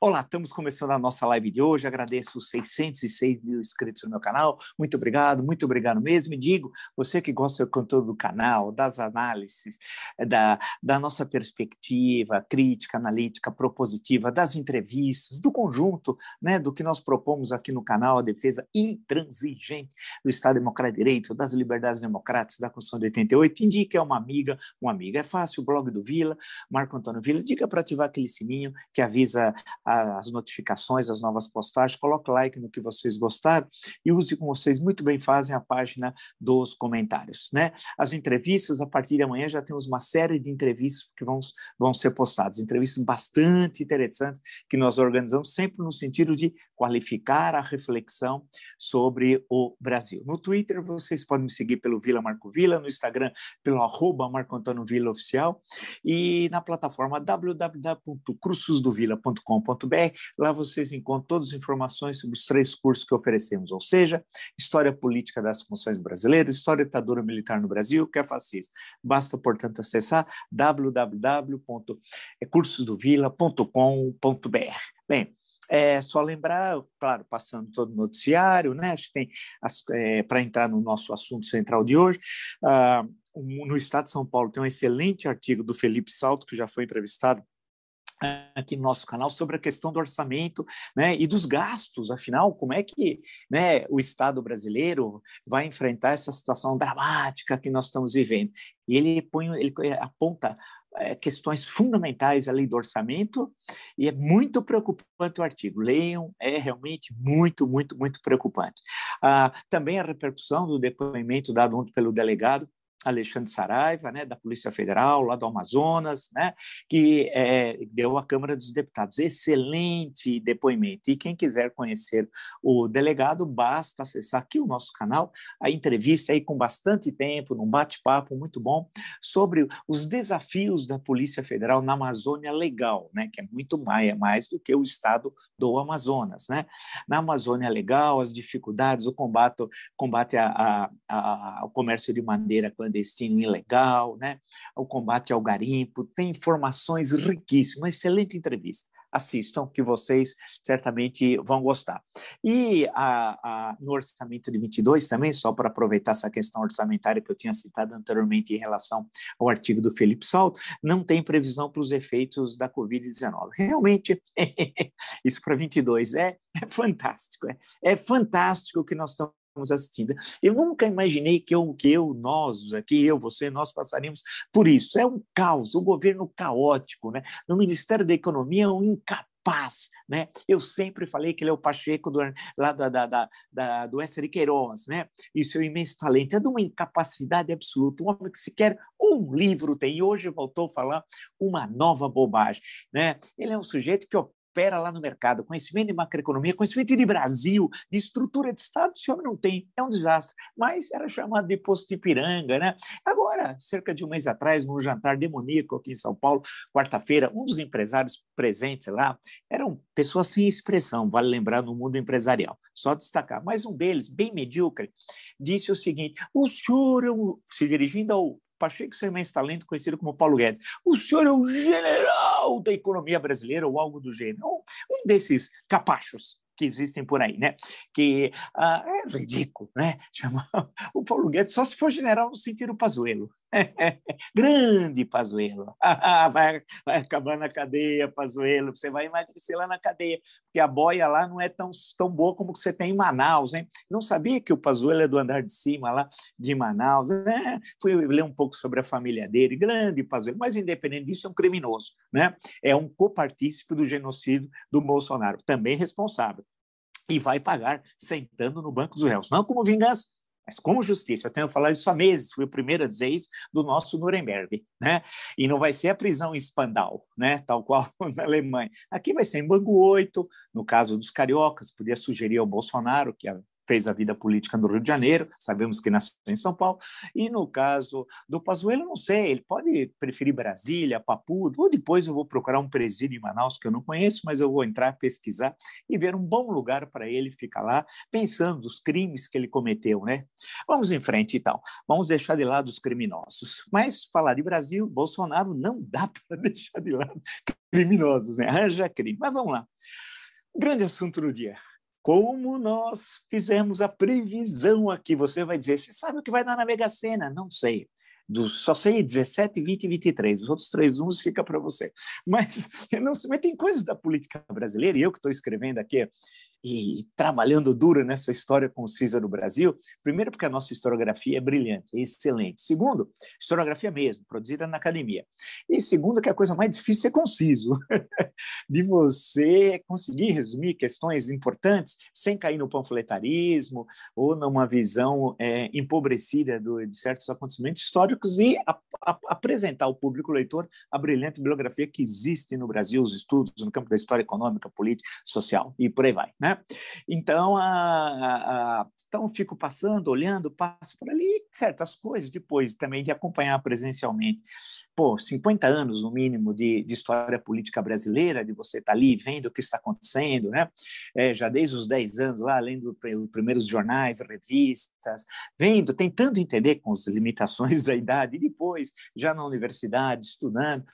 Olá, estamos começando a nossa live de hoje. Agradeço os 606 mil inscritos no meu canal. Muito obrigado, muito obrigado mesmo. E digo, você que gosta do conteúdo do canal, das análises, da, da nossa perspectiva crítica, analítica, propositiva, das entrevistas, do conjunto né, do que nós propomos aqui no canal, a defesa intransigente do Estado Democrático de Direito, das liberdades democráticas, da Constituição de 88, indique a uma amiga, uma amiga. É fácil, o blog do Vila, Marco Antônio Vila, diga para ativar aquele sininho que avisa as notificações, as novas postagens, coloque like no que vocês gostaram e use como vocês muito bem fazem a página dos comentários. Né? As entrevistas, a partir de amanhã já temos uma série de entrevistas que vão, vão ser postadas, entrevistas bastante interessantes que nós organizamos sempre no sentido de qualificar a reflexão sobre o Brasil. No Twitter vocês podem me seguir pelo Vila Marco Vila, no Instagram pelo arroba Marco Antônio Vila Oficial e na plataforma www.cruçosdovila.com.br. Lá vocês encontram todas as informações sobre os três cursos que oferecemos, ou seja, História Política das Funções Brasileiras, História Ditadura Militar no Brasil, que é fascista. Basta, portanto, acessar www.cursosdovila.com.br. Bem, é só lembrar, claro, passando todo o noticiário, né? Acho que tem é, para entrar no nosso assunto central de hoje. Uh, no Estado de São Paulo tem um excelente artigo do Felipe Salto, que já foi entrevistado aqui no nosso canal sobre a questão do orçamento né, e dos gastos, afinal, como é que né, o Estado brasileiro vai enfrentar essa situação dramática que nós estamos vivendo. E ele, põe, ele aponta é, questões fundamentais ali do orçamento e é muito preocupante o artigo. Leiam, é realmente muito, muito, muito preocupante. Ah, também a repercussão do depoimento dado ontem pelo delegado Alexandre Saraiva, né, da Polícia Federal, lá do Amazonas, né, que é, deu à Câmara dos Deputados. Excelente depoimento. E quem quiser conhecer o delegado, basta acessar aqui o nosso canal, a entrevista aí com bastante tempo, num bate-papo muito bom, sobre os desafios da Polícia Federal na Amazônia Legal, né, que é muito mais, é mais do que o estado do Amazonas. Né? Na Amazônia Legal, as dificuldades, o combate, combate a, a, a, ao comércio de madeira clandestina, clandestino ilegal, né? o combate ao garimpo, tem informações riquíssimas, excelente entrevista. Assistam, que vocês certamente vão gostar. E a, a, no orçamento de 22 também, só para aproveitar essa questão orçamentária que eu tinha citado anteriormente em relação ao artigo do Felipe Salto, não tem previsão para os efeitos da Covid-19. Realmente, isso para 22 é, é fantástico, é, é fantástico o que nós estamos estamos assistindo. Eu nunca imaginei que eu, que eu, nós, que eu, você, nós passaríamos por isso. É um caos, um governo caótico, né? No Ministério da Economia, um incapaz né? Eu sempre falei que ele é o Pacheco do, lá da, da, da, da do Éster Queiroz, né? E seu imenso talento. É de uma incapacidade absoluta. Um homem que sequer um livro tem. E hoje voltou a falar uma nova bobagem, né? Ele é um sujeito que opera lá no mercado, conhecimento de macroeconomia, conhecimento de Brasil, de estrutura de Estado, o senhor não tem, é um desastre. Mas era chamado de posto de Ipiranga, né? Agora, cerca de um mês atrás, num jantar demoníaco aqui em São Paulo, quarta-feira, um dos empresários presentes lá eram pessoas sem expressão, vale lembrar, no mundo empresarial, só destacar. Mas um deles, bem medíocre, disse o seguinte: o senhor, se dirigindo ao Pacheco sem mais talento, conhecido como Paulo Guedes. O senhor é o general da economia brasileira ou algo do gênero. Um, um desses capachos que existem por aí, né? Que ah, é ridículo, né? Chamar o Paulo Guedes só se for general no sentido Pazuello. Grande Pazuello. vai, vai acabar na cadeia, Pazuello. Você vai emagrecer lá na cadeia, porque a boia lá não é tão, tão boa como você tem em Manaus, hein? Não sabia que o Pazuello é do andar de cima lá de Manaus. É, fui ler um pouco sobre a família dele. Grande Pazuello. Mas, independente disso, é um criminoso, né? É um copartícipe do genocídio do Bolsonaro. Também responsável e vai pagar sentando no banco dos réus. Não como vingança, mas como justiça. Eu tenho falado isso há meses, fui o primeiro a dizer isso do nosso Nuremberg, né? E não vai ser a prisão em Spandau, né? Tal qual na Alemanha. Aqui vai ser em Bangu 8, no caso dos cariocas, podia sugerir ao Bolsonaro que fez a vida política no Rio de Janeiro, sabemos que nasceu em São Paulo, e no caso do Pazuello, não sei, ele pode preferir Brasília, Papudo, ou depois eu vou procurar um presídio em Manaus que eu não conheço, mas eu vou entrar, pesquisar e ver um bom lugar para ele ficar lá, pensando os crimes que ele cometeu, né? Vamos em frente, então. Vamos deixar de lado os criminosos. Mas falar de Brasil, Bolsonaro não dá para deixar de lado criminosos, né? Arranja crime. Mas vamos lá. Grande assunto do dia como nós fizemos a previsão aqui. Você vai dizer, você sabe o que vai dar na Mega Sena? Não sei. Dos, só sei 17, 20 e 23. Os outros três números fica para você. Mas não sei, mas tem coisas da política brasileira, e eu que estou escrevendo aqui e trabalhando duro nessa história com o Cícero Brasil, primeiro porque a nossa historiografia é brilhante, é excelente. Segundo, historiografia mesmo, produzida na academia. E segundo, que a coisa mais difícil é conciso, de você conseguir resumir questões importantes sem cair no panfletarismo ou numa visão é, empobrecida do, de certos acontecimentos históricos e a, a, apresentar ao público leitor a brilhante bibliografia que existe no Brasil, os estudos no campo da história econômica, política, social e por aí vai. Né? Então, a, então fico passando, olhando, passo por ali certas coisas depois também de acompanhar presencialmente. Pô, 50 anos no mínimo de, de história política brasileira, de você estar tá ali vendo o que está acontecendo, né? É, já desde os 10 anos lá, lendo os primeiros jornais, revistas, vendo, tentando entender com as limitações da idade, e depois, já na universidade, estudando.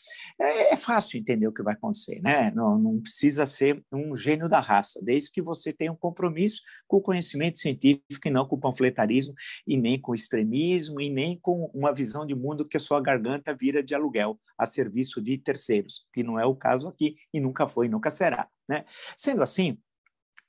É, é fácil entender o que vai acontecer, né? Não, não precisa ser um gênio da raça, desde que você tenha um compromisso com o conhecimento científico e não com o panfletarismo, e nem com o extremismo, e nem com uma visão de mundo que a sua garganta vira de aluguel a serviço de terceiros, que não é o caso aqui e nunca foi, nunca será. Né? Sendo assim,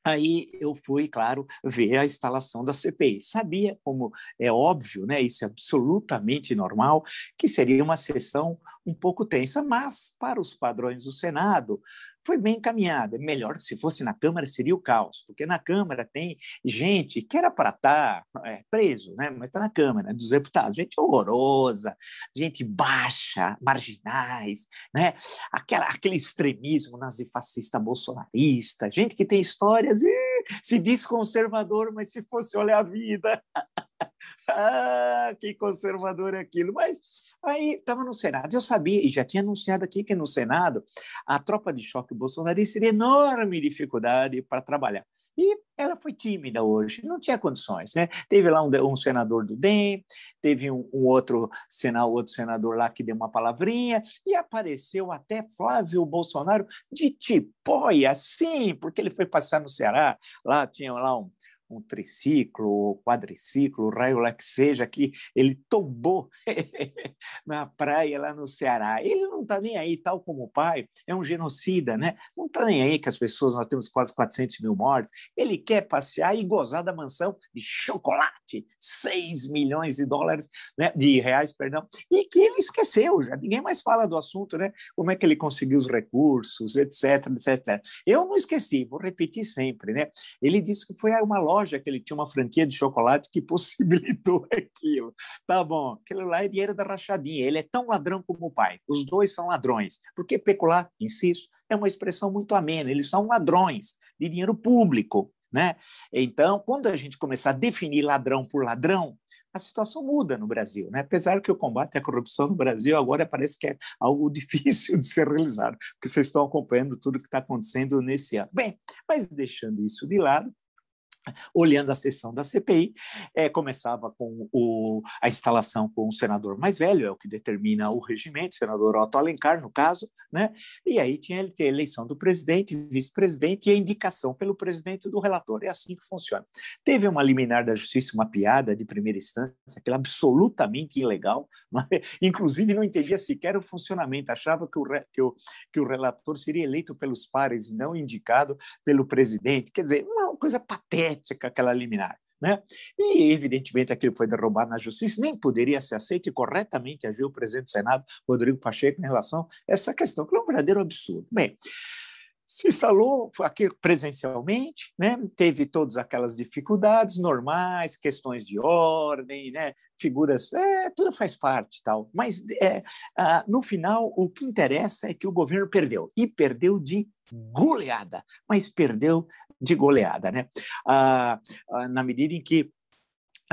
Aí eu fui, claro, ver a instalação da CPI. Sabia, como é óbvio, né, isso é absolutamente normal, que seria uma sessão um pouco tensa, mas para os padrões do Senado, foi bem encaminhada. Melhor se fosse na Câmara seria o caos, porque na Câmara tem gente que era para estar tá, é, preso, né? mas está na Câmara dos Deputados, gente horrorosa, gente baixa, marginais, né? Aquela, aquele extremismo nazifascista bolsonarista, gente que tem histórias e se diz conservador, mas se fosse olhar a vida. ah, que conservador é aquilo. Mas aí estava no Senado. Eu sabia, e já tinha anunciado aqui que no Senado a tropa de choque bolsonarista teria enorme dificuldade para trabalhar. E ela foi tímida hoje, não tinha condições. Né? Teve lá um, um senador do DEM, teve um, um outro, senador, outro senador lá que deu uma palavrinha, e apareceu até Flávio Bolsonaro de tipóia, sim, porque ele foi passar no Ceará, lá tinha lá um, um triciclo, quadriciclo, raio lá que seja, que ele tombou na praia lá no Ceará. Ele não está nem aí, tal como o pai, é um genocida, né? Não está nem aí que as pessoas, nós temos quase 400 mil mortes. Ele quer passear e gozar da mansão de chocolate, 6 milhões de dólares, né? de reais, perdão, e que ele esqueceu já. Ninguém mais fala do assunto, né? Como é que ele conseguiu os recursos, etc, etc, etc. Eu não esqueci, vou repetir sempre, né? Ele disse que foi uma loja loja que ele tinha uma franquia de chocolate que possibilitou aquilo. Tá bom, aquilo lá é dinheiro da rachadinha. Ele é tão ladrão como o pai. Os dois são ladrões. Porque pecular, insisto, é uma expressão muito amena. Eles são ladrões de dinheiro público. Né? Então, quando a gente começar a definir ladrão por ladrão, a situação muda no Brasil. Né? Apesar que o combate à corrupção no Brasil agora parece que é algo difícil de ser realizado, porque vocês estão acompanhando tudo que está acontecendo nesse ano. Bem, mas deixando isso de lado, olhando a sessão da CPI, é, começava com o, a instalação com o senador mais velho, é o que determina o regimento, o senador Otto Alencar, no caso, né? e aí tinha ele ter eleição do presidente, vice-presidente e a indicação pelo presidente do relator. É assim que funciona. Teve uma liminar da justiça, uma piada de primeira instância, aquela absolutamente ilegal, é? inclusive não entendia sequer o funcionamento, achava que o, que, o, que o relator seria eleito pelos pares e não indicado pelo presidente. Quer dizer, uma coisa patética aquela liminar. Né? E, evidentemente, aquilo foi derrubado na justiça, nem poderia ser aceito e corretamente agiu o presidente do Senado, Rodrigo Pacheco, em relação a essa questão, que é um verdadeiro absurdo. Bem, se instalou aqui presencialmente, né? teve todas aquelas dificuldades normais, questões de ordem, né? figuras, é, tudo faz parte tal. Mas é, ah, no final o que interessa é que o governo perdeu e perdeu de goleada, mas perdeu de goleada, né? Ah, na medida em que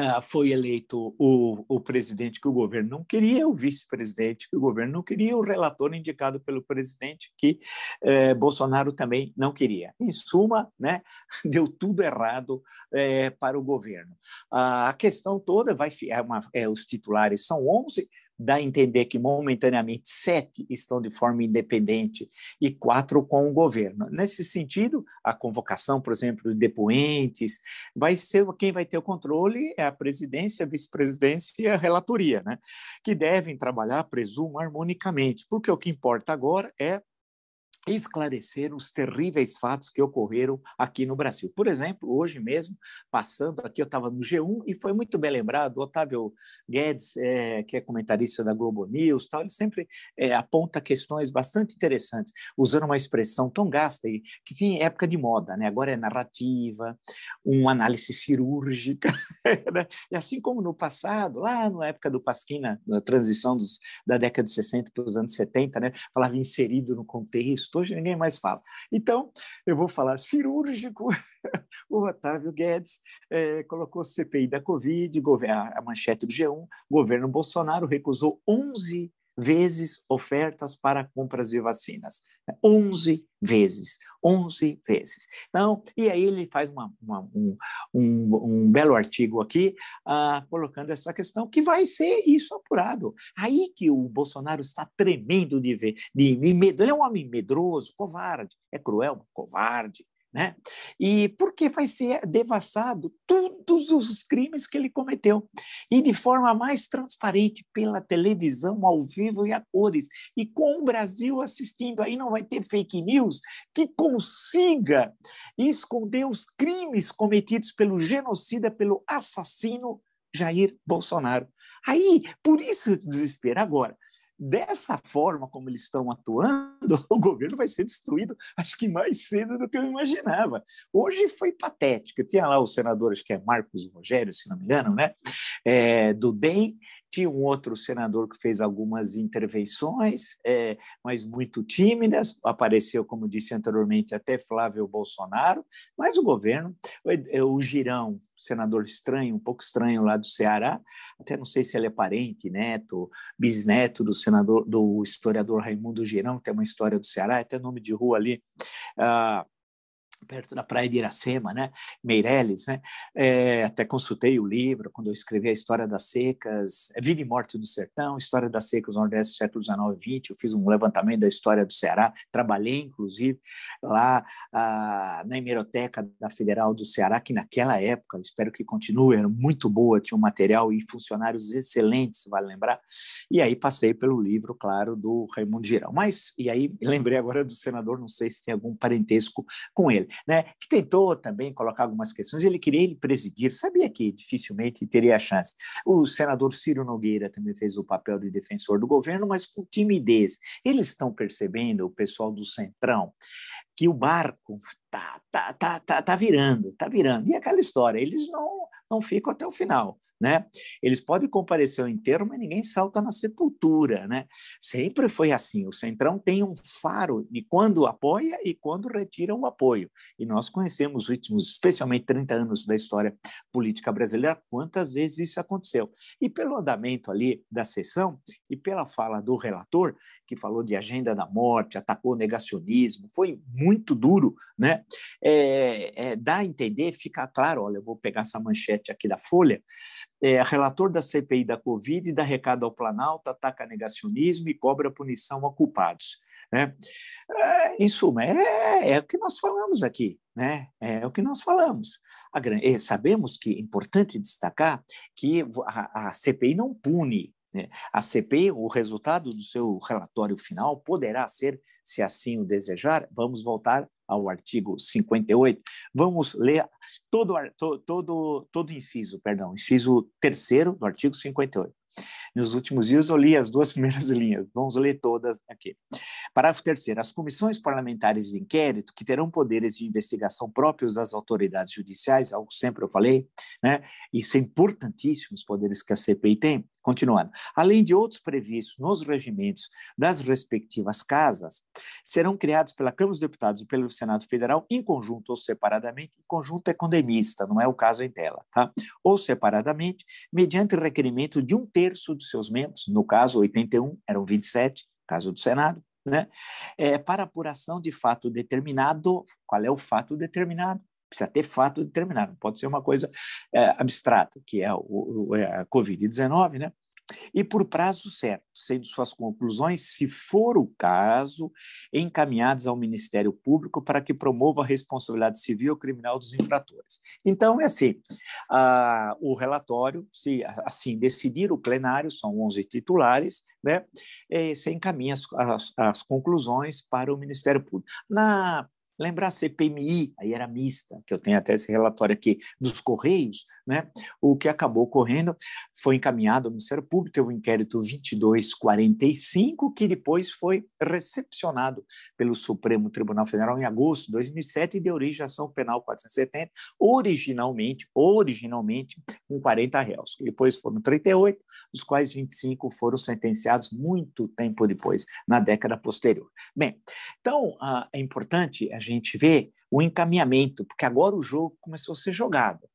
ah, foi eleito o, o presidente que o governo não queria, o vice-presidente que o governo não queria, o relator indicado pelo presidente que eh, Bolsonaro também não queria. Em suma, né, deu tudo errado eh, para o governo. A questão toda vai é uma, é, os titulares são 11, dá a entender que momentaneamente sete estão de forma independente e quatro com o governo. Nesse sentido, a convocação, por exemplo, de depoentes, vai ser quem vai ter o controle é a presidência, a vice-presidência e a relatoria, né? que devem trabalhar, presumo, harmonicamente, porque o que importa agora é esclarecer os terríveis fatos que ocorreram aqui no Brasil. Por exemplo, hoje mesmo, passando aqui, eu estava no G1 e foi muito bem lembrado, Otávio Guedes, é, que é comentarista da Globo News, tal, ele sempre é, aponta questões bastante interessantes, usando uma expressão tão gasta que tem época de moda, né? agora é narrativa, uma análise cirúrgica, né? e assim como no passado, lá na época do Pasquina, na transição dos, da década de 60 para os anos 70, né? falava inserido no contexto, hoje ninguém mais fala. Então, eu vou falar cirúrgico. o Otávio Guedes é, colocou CPI da Covid, a manchete do G1, governo Bolsonaro recusou 11 vezes ofertas para compras de vacinas. 11 vezes, 11 vezes. Então, e aí ele faz uma, uma, um, um, um, belo artigo aqui, uh, colocando essa questão, que vai ser isso apurado. Aí que o Bolsonaro está tremendo de ver, de medo. Ele é um homem medroso, covarde, é cruel, covarde, né? E porque vai ser devassado todos os crimes que ele cometeu e de forma mais transparente pela televisão ao vivo e a cores e com o Brasil assistindo aí não vai ter fake news que consiga esconder os crimes cometidos pelo genocida, pelo assassino Jair Bolsonaro. Aí, por isso o desespero agora. Dessa forma como eles estão atuando, o governo vai ser destruído, acho que mais cedo do que eu imaginava. Hoje foi patético. Tinha lá o senador, acho que é Marcos Rogério, se não me engano, né? É, do DEM, tinha um outro senador que fez algumas intervenções, é, mas muito tímidas. Apareceu, como disse anteriormente, até Flávio Bolsonaro, mas o governo, o, o Girão, senador estranho, um pouco estranho lá do Ceará, até não sei se ele é parente, neto, bisneto do senador, do historiador Raimundo Girão, que tem uma história do Ceará, até nome de rua ali. Ah, perto da praia de Iracema, né? Meirelles, né? É, até consultei o livro quando eu escrevi a História das Secas, é Vida e Morte do Sertão, História das Secas no Nordeste século XIX e XX. Eu fiz um levantamento da história do Ceará, trabalhei inclusive lá ah, na hemeroteca da Federal do Ceará, que naquela época, espero que continue, era muito boa, tinha um material e funcionários excelentes, vale lembrar. E aí passei pelo livro, claro, do Raimundo Girão. Mas e aí lembrei agora do senador, não sei se tem algum parentesco com ele né, que tentou também colocar algumas questões, ele queria ele presidir, sabia que dificilmente teria a chance. O senador Ciro Nogueira também fez o papel de defensor do governo, mas com timidez. Eles estão percebendo, o pessoal do Centrão, que o barco tá, tá, tá, tá, tá virando, tá virando. E aquela história, eles não, não ficam até o final né? Eles podem comparecer ao enterro, mas ninguém salta na sepultura, né? Sempre foi assim. O Centrão tem um faro de quando apoia e quando retira o apoio. E nós conhecemos os últimos, especialmente 30 anos da história política brasileira, quantas vezes isso aconteceu. E pelo andamento ali da sessão e pela fala do relator, que falou de agenda da morte, atacou o negacionismo, foi muito duro, né? É, é, dá a entender, fica claro, olha, eu vou pegar essa manchete aqui da Folha, é, relator da CPI da Covid dá recado ao Planalto, ataca negacionismo e cobra punição a culpados. Né? É, em suma, é, é, o que nós falamos aqui, né? é o que nós falamos. A, sabemos que é importante destacar que a, a CPI não pune. Né? A CPI, o resultado do seu relatório final poderá ser, se assim o desejar, vamos voltar ao artigo 58, vamos ler todo todo todo inciso, perdão, inciso terceiro do artigo 58. Nos últimos dias eu li as duas primeiras linhas, vamos ler todas aqui. Parágrafo terceiro. As comissões parlamentares de inquérito, que terão poderes de investigação próprios das autoridades judiciais, algo sempre eu falei, né? isso é importantíssimo, os poderes que a CPI tem, Continuando, além de outros previstos nos regimentos das respectivas casas, serão criados pela Câmara dos Deputados e pelo Senado Federal, em conjunto ou separadamente, em conjunto é condemnista, não é o caso em tela, tá? ou separadamente, mediante requerimento de um terço dos seus membros, no caso 81, eram 27, caso do Senado, né? É, para apuração de fato determinado, qual é o fato determinado? Precisa ter fato determinado, pode ser uma coisa é, abstrata, que é, o, o, é a Covid-19, né? E por prazo certo, sendo suas conclusões, se for o caso, encaminhadas ao Ministério Público para que promova a responsabilidade civil ou criminal dos infratores. Então, é assim: a, o relatório, se assim decidir o plenário, são 11 titulares, né? E, você encaminha as, as, as conclusões para o Ministério Público. Na Lembrar a CPMI, aí era mista, que eu tenho até esse relatório aqui dos Correios, né? O que acabou ocorrendo foi encaminhado ao Ministério Público, teve o inquérito 2245, que depois foi recepcionado pelo Supremo Tribunal Federal em agosto de 2007 e deu origem à ação penal 470, originalmente, originalmente com 40 réus. Depois foram 38, dos quais 25 foram sentenciados muito tempo depois, na década posterior. Bem, então ah, é importante a gente ver o encaminhamento, porque agora o jogo começou a ser jogado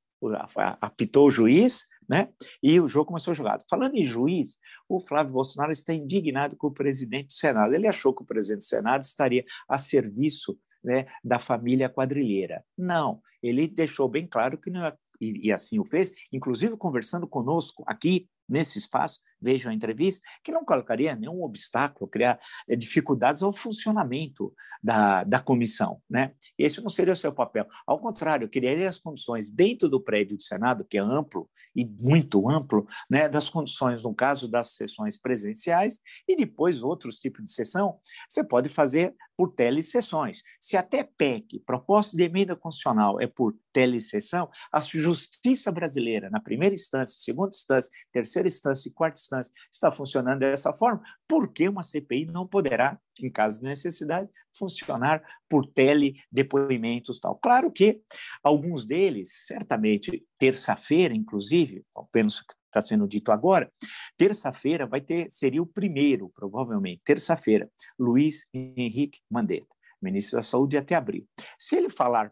apitou o juiz, né? E o jogo começou a jogar. Falando em juiz, o Flávio Bolsonaro está indignado com o presidente do Senado. Ele achou que o presidente do Senado estaria a serviço né, da família quadrilheira. Não, ele deixou bem claro que não é, e, e assim o fez, inclusive conversando conosco aqui nesse espaço, vejam a entrevista, que não colocaria nenhum obstáculo, criar é, dificuldades ao funcionamento da, da comissão. Né? Esse não seria o seu papel. Ao contrário, criaria as condições dentro do prédio do Senado, que é amplo e muito amplo, né, das condições, no caso das sessões presenciais, e depois outros tipos de sessão, você pode fazer por telesessões. Se até PEC, proposta de emenda constitucional, é por telesessão, a justiça brasileira, na primeira instância, segunda instância, terceira instância e quarta instância, está funcionando dessa forma, por que uma CPI não poderá, em caso de necessidade, funcionar por teledepoimentos tal? Claro que alguns deles, certamente, terça-feira, inclusive, ao penso que está sendo dito agora, terça-feira vai ter, seria o primeiro, provavelmente, terça-feira, Luiz Henrique Mandetta, ministro da Saúde até abril. Se ele falar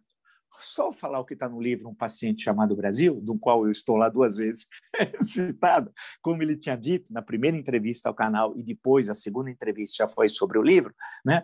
só falar o que está no livro Um Paciente Chamado Brasil, do qual eu estou lá duas vezes citado, como ele tinha dito na primeira entrevista ao canal e depois a segunda entrevista já foi sobre o livro, né?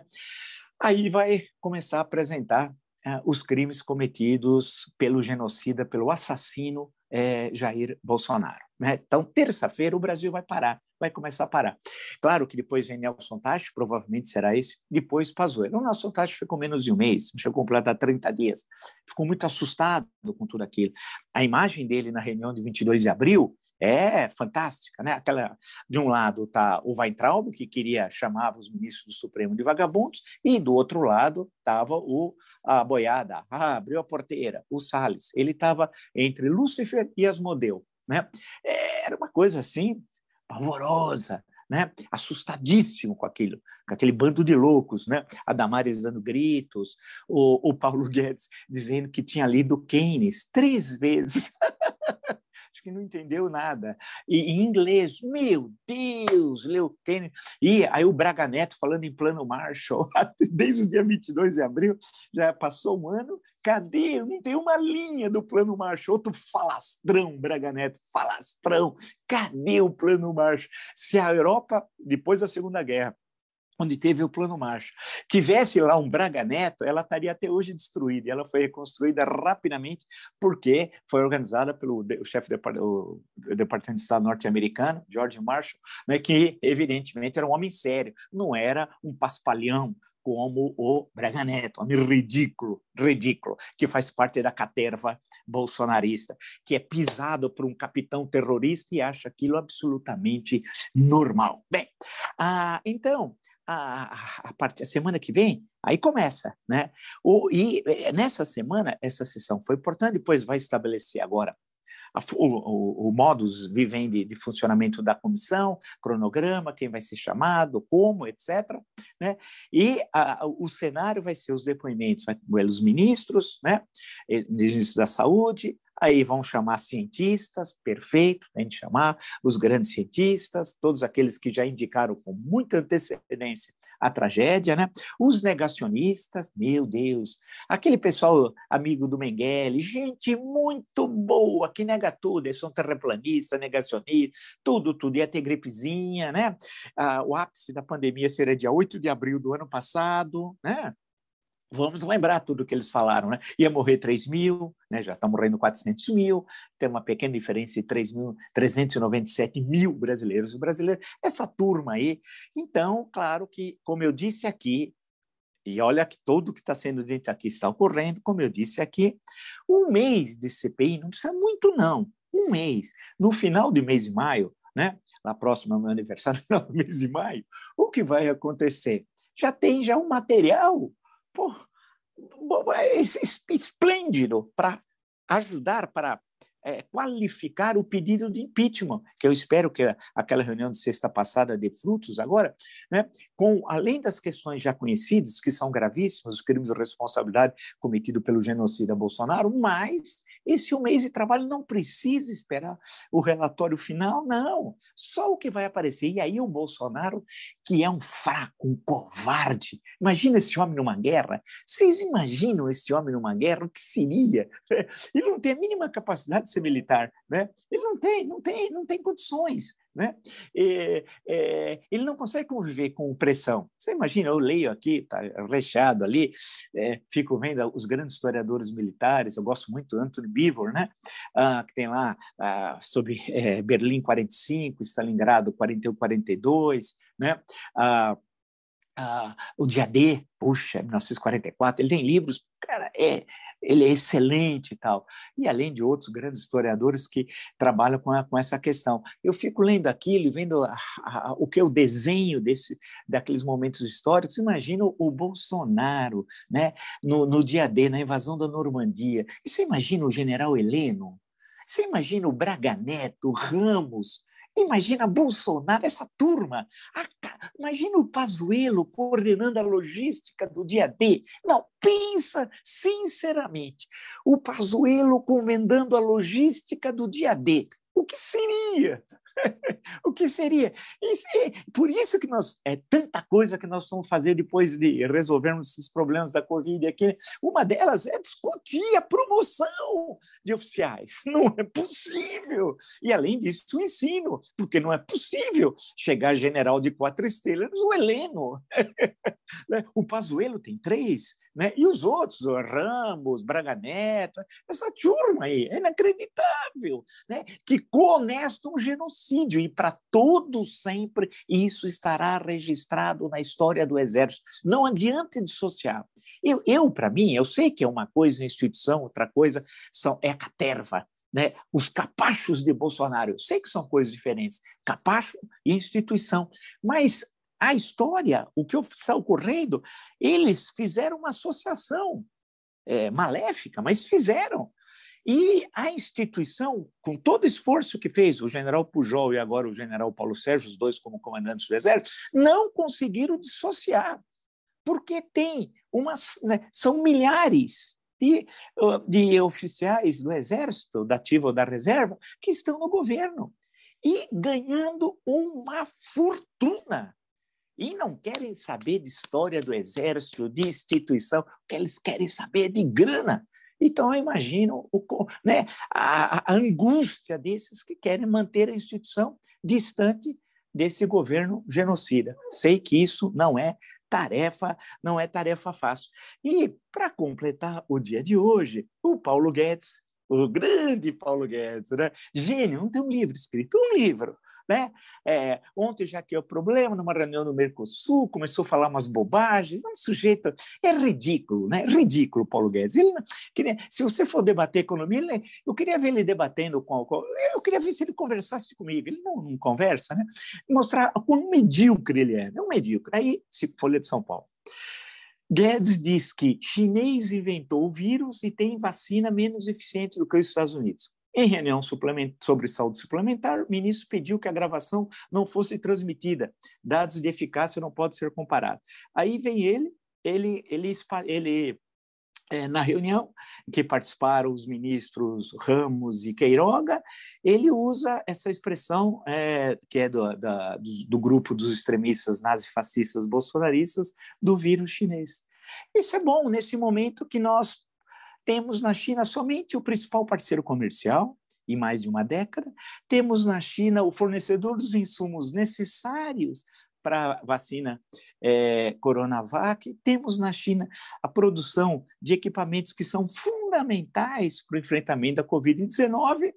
Aí vai começar a apresentar uh, os crimes cometidos pelo genocida, pelo assassino é, Jair Bolsonaro. Né? Então, terça-feira, o Brasil vai parar, vai começar a parar. Claro que depois vem Nelson Tacho, provavelmente será esse, depois Pazuello. O Nelson Tacho ficou menos de um mês, não chegou a completar 30 dias. Ficou muito assustado com tudo aquilo. A imagem dele na reunião de 22 de abril é fantástica, né? Aquela de um lado está o Weintraub que queria chamar os ministros do Supremo de vagabundos e do outro lado estava o a boiada, ah, abriu a porteira, o Salles. Ele estava entre Lúcifer e Asmodeu, né? Era uma coisa assim pavorosa, né? assustadíssimo com aquilo, com aquele bando de loucos, né? A Damares dando gritos, o, o Paulo Guedes dizendo que tinha lido Keynes três vezes. acho que não entendeu nada. E em inglês, meu Deus, leu Kennedy. E aí o Braga Neto falando em plano Marshall, desde o dia 22 de abril, já passou um ano, cadê? Não tem uma linha do plano Marshall. Outro falastrão, Braga Neto, falastrão. Cadê o plano Marshall? Se a Europa, depois da Segunda Guerra, onde teve o Plano Marshall. Tivesse lá um Braga Neto, ela estaria até hoje destruída. Ela foi reconstruída rapidamente porque foi organizada pelo o chefe do, Departamento de Estado norte-americano, George Marshall, né, que evidentemente era um homem sério, não era um paspalhão como o Braga Neto, homem ridículo, ridículo, que faz parte da caterva bolsonarista, que é pisado por um capitão terrorista e acha aquilo absolutamente normal. Bem, ah, então, a, a, a, semana que vem, aí começa, né? O, e nessa semana, essa sessão foi importante, depois vai estabelecer agora o, o, o modus vivendi de funcionamento da comissão, cronograma, quem vai ser chamado, como, etc. Né? E a, o cenário vai ser os depoimentos, vai os ministros, né? ministros da saúde, Aí vão chamar cientistas, perfeito, tem de chamar os grandes cientistas, todos aqueles que já indicaram com muita antecedência a tragédia, né? Os negacionistas, meu Deus, aquele pessoal amigo do Mengele, gente muito boa, que nega tudo, eles são terraplanistas, negacionistas, tudo, tudo, ia ter gripezinha, né? Ah, o ápice da pandemia seria dia 8 de abril do ano passado, né? Vamos lembrar tudo que eles falaram, né? Ia morrer 3 mil, né? já está morrendo 400 mil, tem uma pequena diferença de 3 mil, 397 mil brasileiros e brasileiras, essa turma aí. Então, claro que, como eu disse aqui, e olha que tudo que está sendo dito aqui está ocorrendo, como eu disse aqui, um mês de CPI não precisa muito, não. Um mês. No final do mês de maio, né? Na próxima meu aniversário, no mês de maio, o que vai acontecer? Já tem já um material pô, é esplêndido para ajudar, para é, qualificar o pedido de impeachment, que eu espero que aquela reunião de sexta passada dê frutos agora, né, com, além das questões já conhecidas, que são gravíssimas, os crimes de responsabilidade cometidos pelo genocida Bolsonaro, mas esse um mês de trabalho não precisa esperar o relatório final, não. Só o que vai aparecer. E aí o Bolsonaro, que é um fraco, um covarde. Imagina esse homem numa guerra. Vocês imaginam esse homem numa guerra? O que seria? Ele não tem a mínima capacidade de ser militar, né? Ele não tem, não tem, não tem condições. Né? E, é, ele não consegue conviver com pressão. Você imagina, eu leio aqui, está recheado ali, é, fico vendo os grandes historiadores militares, eu gosto muito do Anthony Beaver, né? Ah, que tem lá ah, sobre é, Berlim 45, Stalingrado 41, 42, né? Ah, ah, o dia D, puxa, 1944, ele tem livros, cara, é ele é excelente e tal. E além de outros grandes historiadores que trabalham com, a, com essa questão. Eu fico lendo aquilo e vendo a, a, o que é o desenho desse, daqueles momentos históricos. Imagino o Bolsonaro né, no, no dia D, na invasão da Normandia. E você imagina o general Heleno? Você imagina o Braga Neto, Ramos, Imagina Bolsonaro, essa turma. Imagina o Pazuello coordenando a logística do dia D. Não, pensa sinceramente. O Pazuello comandando a logística do dia D. O que seria? o que seria? Por isso que nós é tanta coisa que nós vamos fazer depois de resolvermos esses problemas da Covid aqui. Uma delas é discutir a promoção de oficiais. Não é possível. E além disso, o ensino, porque não é possível chegar general de quatro estrelas o Heleno. Né? o Pazuello tem três, né? E os outros, o Ramos, Braga Neto, essa turma aí, é inacreditável, né? que coonesta um genocídio, e para todos sempre isso estará registrado na história do Exército. Não adianta dissociar. Eu, eu para mim, eu sei que é uma coisa instituição, outra coisa são, é a caterva, né? os capachos de Bolsonaro. Eu sei que são coisas diferentes, capacho e instituição, mas a história, o que está ocorrendo, eles fizeram uma associação é, maléfica, mas fizeram. E a instituição, com todo o esforço que fez, o general Pujol e agora o general Paulo Sérgio, os dois como comandantes do Exército, não conseguiram dissociar, porque tem umas. Né, são milhares de, de oficiais do Exército, da ativa ou da reserva, que estão no governo e ganhando uma fortuna e não querem saber de história do exército, de instituição, que eles querem saber de grana. Então, eu imagino o, né, a, a angústia desses que querem manter a instituição distante desse governo genocida. Sei que isso não é tarefa, não é tarefa fácil. E para completar o dia de hoje, o Paulo Guedes, o grande Paulo Guedes, né? Gênio, não tem um livro escrito, um livro né? É, ontem já que é o problema, numa reunião no Mercosul, começou a falar umas bobagens, é um sujeito, é ridículo, né? Ridículo, Paulo Guedes. Ele, queria, se você for debater economia, ele, eu queria ver ele debatendo com, eu queria ver se ele conversasse comigo, ele não, não conversa, né? Mostrar quão medíocre ele é, é um medíocre. Aí, se Folha de São Paulo. Guedes diz que chinês inventou o vírus e tem vacina menos eficiente do que os Estados Unidos. Em reunião sobre saúde suplementar, o ministro pediu que a gravação não fosse transmitida. Dados de eficácia não podem ser comparados. Aí vem ele, ele, ele, ele é, na reunião que participaram os ministros Ramos e Queiroga, ele usa essa expressão é, que é do, da, do, do, grupo dos extremistas nazifascistas bolsonaristas do vírus chinês. Isso é bom nesse momento que nós temos na China somente o principal parceiro comercial em mais de uma década, temos na China o fornecedor dos insumos necessários para a vacina é, Coronavac, temos na China a produção de equipamentos que são fundamentais para o enfrentamento da Covid-19.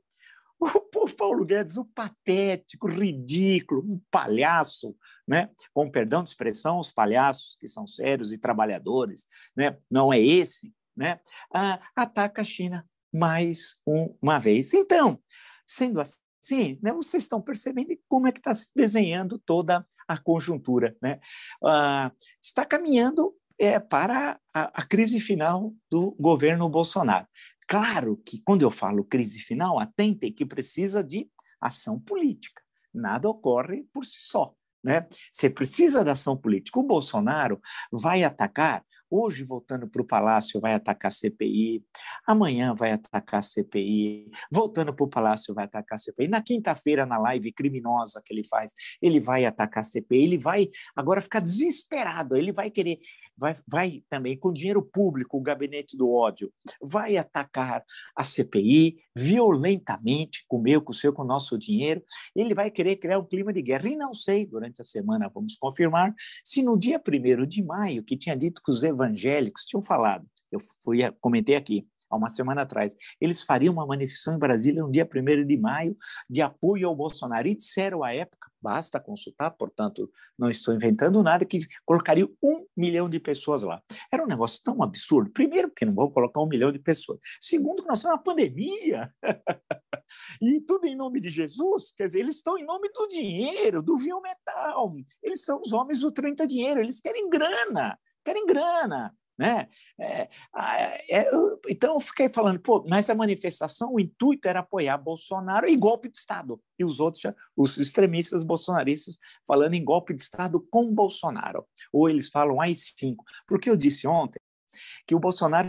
O Paulo Guedes, o patético, ridículo, um palhaço, né? com perdão de expressão, os palhaços que são sérios e trabalhadores, né? não é esse, né? Ah, ataca a China mais uma vez. Então, sendo assim, né, vocês estão percebendo como é que está se desenhando toda a conjuntura. Né? Ah, está caminhando é, para a, a crise final do governo Bolsonaro. Claro que, quando eu falo crise final, atentem que precisa de ação política. Nada ocorre por si só. Né? Você precisa da ação política. O Bolsonaro vai atacar Hoje, voltando para o Palácio, vai atacar CPI. Amanhã vai atacar CPI. Voltando para o Palácio, vai atacar CPI. Na quinta-feira, na live criminosa que ele faz, ele vai atacar CPI. Ele vai agora ficar desesperado. Ele vai querer vai, vai também, com dinheiro público, o gabinete do ódio, vai atacar a CPI violentamente, com o meu, com o seu, com o nosso dinheiro. Ele vai querer criar um clima de guerra. E não sei, durante a semana vamos confirmar, se no dia 1 de maio, que tinha dito que os evangélicos tinham falado, eu fui, comentei aqui, há uma semana atrás, eles fariam uma manifestação em Brasília no dia 1 de maio de apoio ao Bolsonaro. E disseram à época, basta consultar, portanto, não estou inventando nada, que colocaria um milhão de pessoas lá. Era um negócio tão absurdo. Primeiro, porque não vão colocar um milhão de pessoas. Segundo, que nós temos uma pandemia. e tudo em nome de Jesus. Quer dizer, eles estão em nome do dinheiro, do vinho metal. Eles são os homens do 30 dinheiro. Eles querem grana. Querem grana. Né? É, é, então eu fiquei falando, pô, nessa manifestação o intuito era apoiar Bolsonaro e golpe de Estado. E os outros, os extremistas bolsonaristas, falando em golpe de Estado com Bolsonaro. Ou eles falam AI-5. Porque eu disse ontem que o Bolsonaro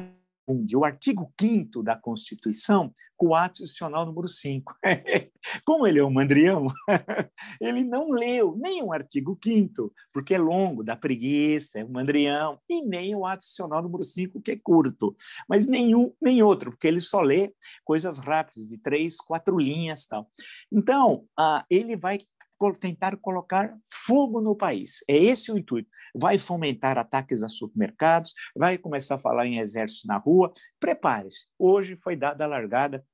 o artigo 5 da Constituição o ato institucional número 5. Como ele é um mandrião, ele não leu nem o artigo 5 porque é longo, dá preguiça, é um mandrião, e nem o ato institucional número 5, que é curto, mas nenhum nem outro, porque ele só lê coisas rápidas, de três, quatro linhas tal. Então, ah, ele vai tentar colocar fogo no país. É esse o intuito. Vai fomentar ataques a supermercados, vai começar a falar em exército na rua. Prepare-se. Hoje foi dada a largada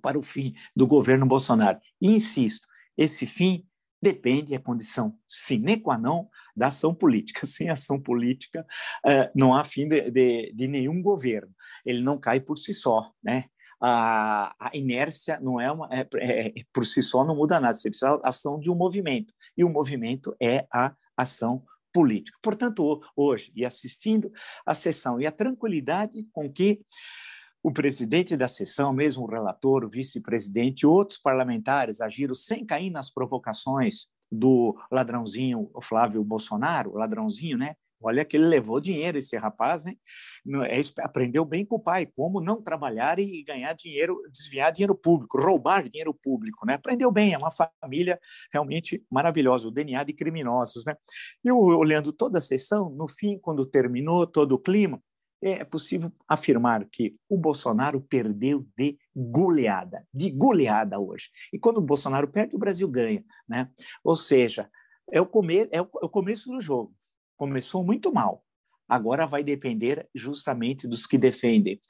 para o fim do governo Bolsonaro. E insisto, esse fim depende, é condição sine qua non da ação política. Sem ação política, uh, não há fim de, de, de nenhum governo. Ele não cai por si só, né? a, a inércia não é, uma, é, é, é, por si só não muda nada, você precisa da ação de um movimento, e o movimento é a ação política. Portanto, hoje, e assistindo a sessão, e a tranquilidade com que o presidente da sessão, mesmo o relator, o vice-presidente e outros parlamentares agiram sem cair nas provocações do ladrãozinho Flávio Bolsonaro, ladrãozinho, né? Olha que ele levou dinheiro, esse rapaz, hein? É, aprendeu bem com o pai, como não trabalhar e ganhar dinheiro, desviar dinheiro público, roubar dinheiro público, né? Aprendeu bem, é uma família realmente maravilhosa, o DNA de criminosos, né? E olhando toda a sessão, no fim, quando terminou todo o clima, é possível afirmar que o Bolsonaro perdeu de goleada, de goleada hoje. E quando o Bolsonaro perde, o Brasil ganha, né? Ou seja, é o, come é o é começo do jogo começou muito mal. Agora vai depender justamente dos que defendem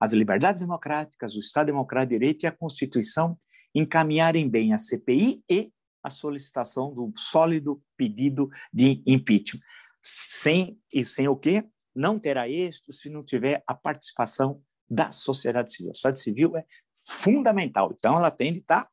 as liberdades democráticas, o Estado Democrático de Direito e a Constituição encaminharem bem a CPI e a solicitação do sólido pedido de impeachment. Sem e sem o quê? Não terá êxito se não tiver a participação da sociedade civil. A sociedade civil é fundamental, então ela tem de estar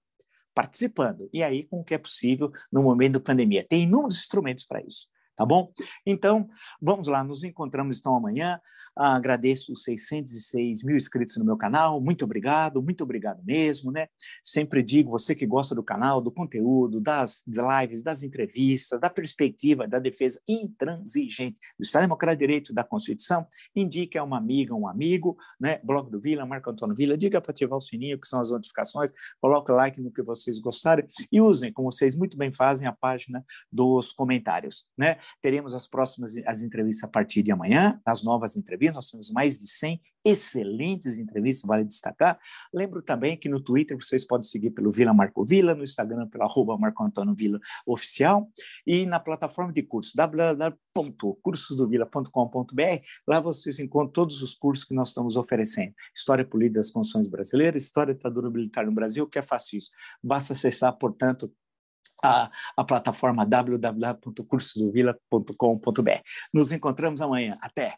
participando. E aí, com o que é possível no momento da pandemia. Tem inúmeros instrumentos para isso tá bom? Então, vamos lá, nos encontramos então amanhã. Agradeço os 606 mil inscritos no meu canal. Muito obrigado, muito obrigado mesmo, né? Sempre digo, você que gosta do canal, do conteúdo, das lives, das entrevistas, da perspectiva da defesa intransigente do Estado Democrático de Direito da Constituição, indique a uma amiga, um amigo, né? Blog do Vila, Marco Antônio Vila, diga para ativar o sininho, que são as notificações, coloque like no que vocês gostarem e usem, como vocês muito bem fazem, a página dos comentários, né? Teremos as próximas as entrevistas a partir de amanhã, as novas entrevistas, nós temos mais de 100 excelentes entrevistas, vale destacar. Lembro também que no Twitter vocês podem seguir pelo Vila Marco Vila, no Instagram pelo arroba Marco Antônio Vila Oficial e na plataforma de cursos www.cursosdovila.com.br. Lá vocês encontram todos os cursos que nós estamos oferecendo. História política das Constituições Brasileiras, História da ditadura militar no Brasil, que é isso. Basta acessar, portanto, a, a plataforma www.cursosdovila.com.br. Nos encontramos amanhã. Até!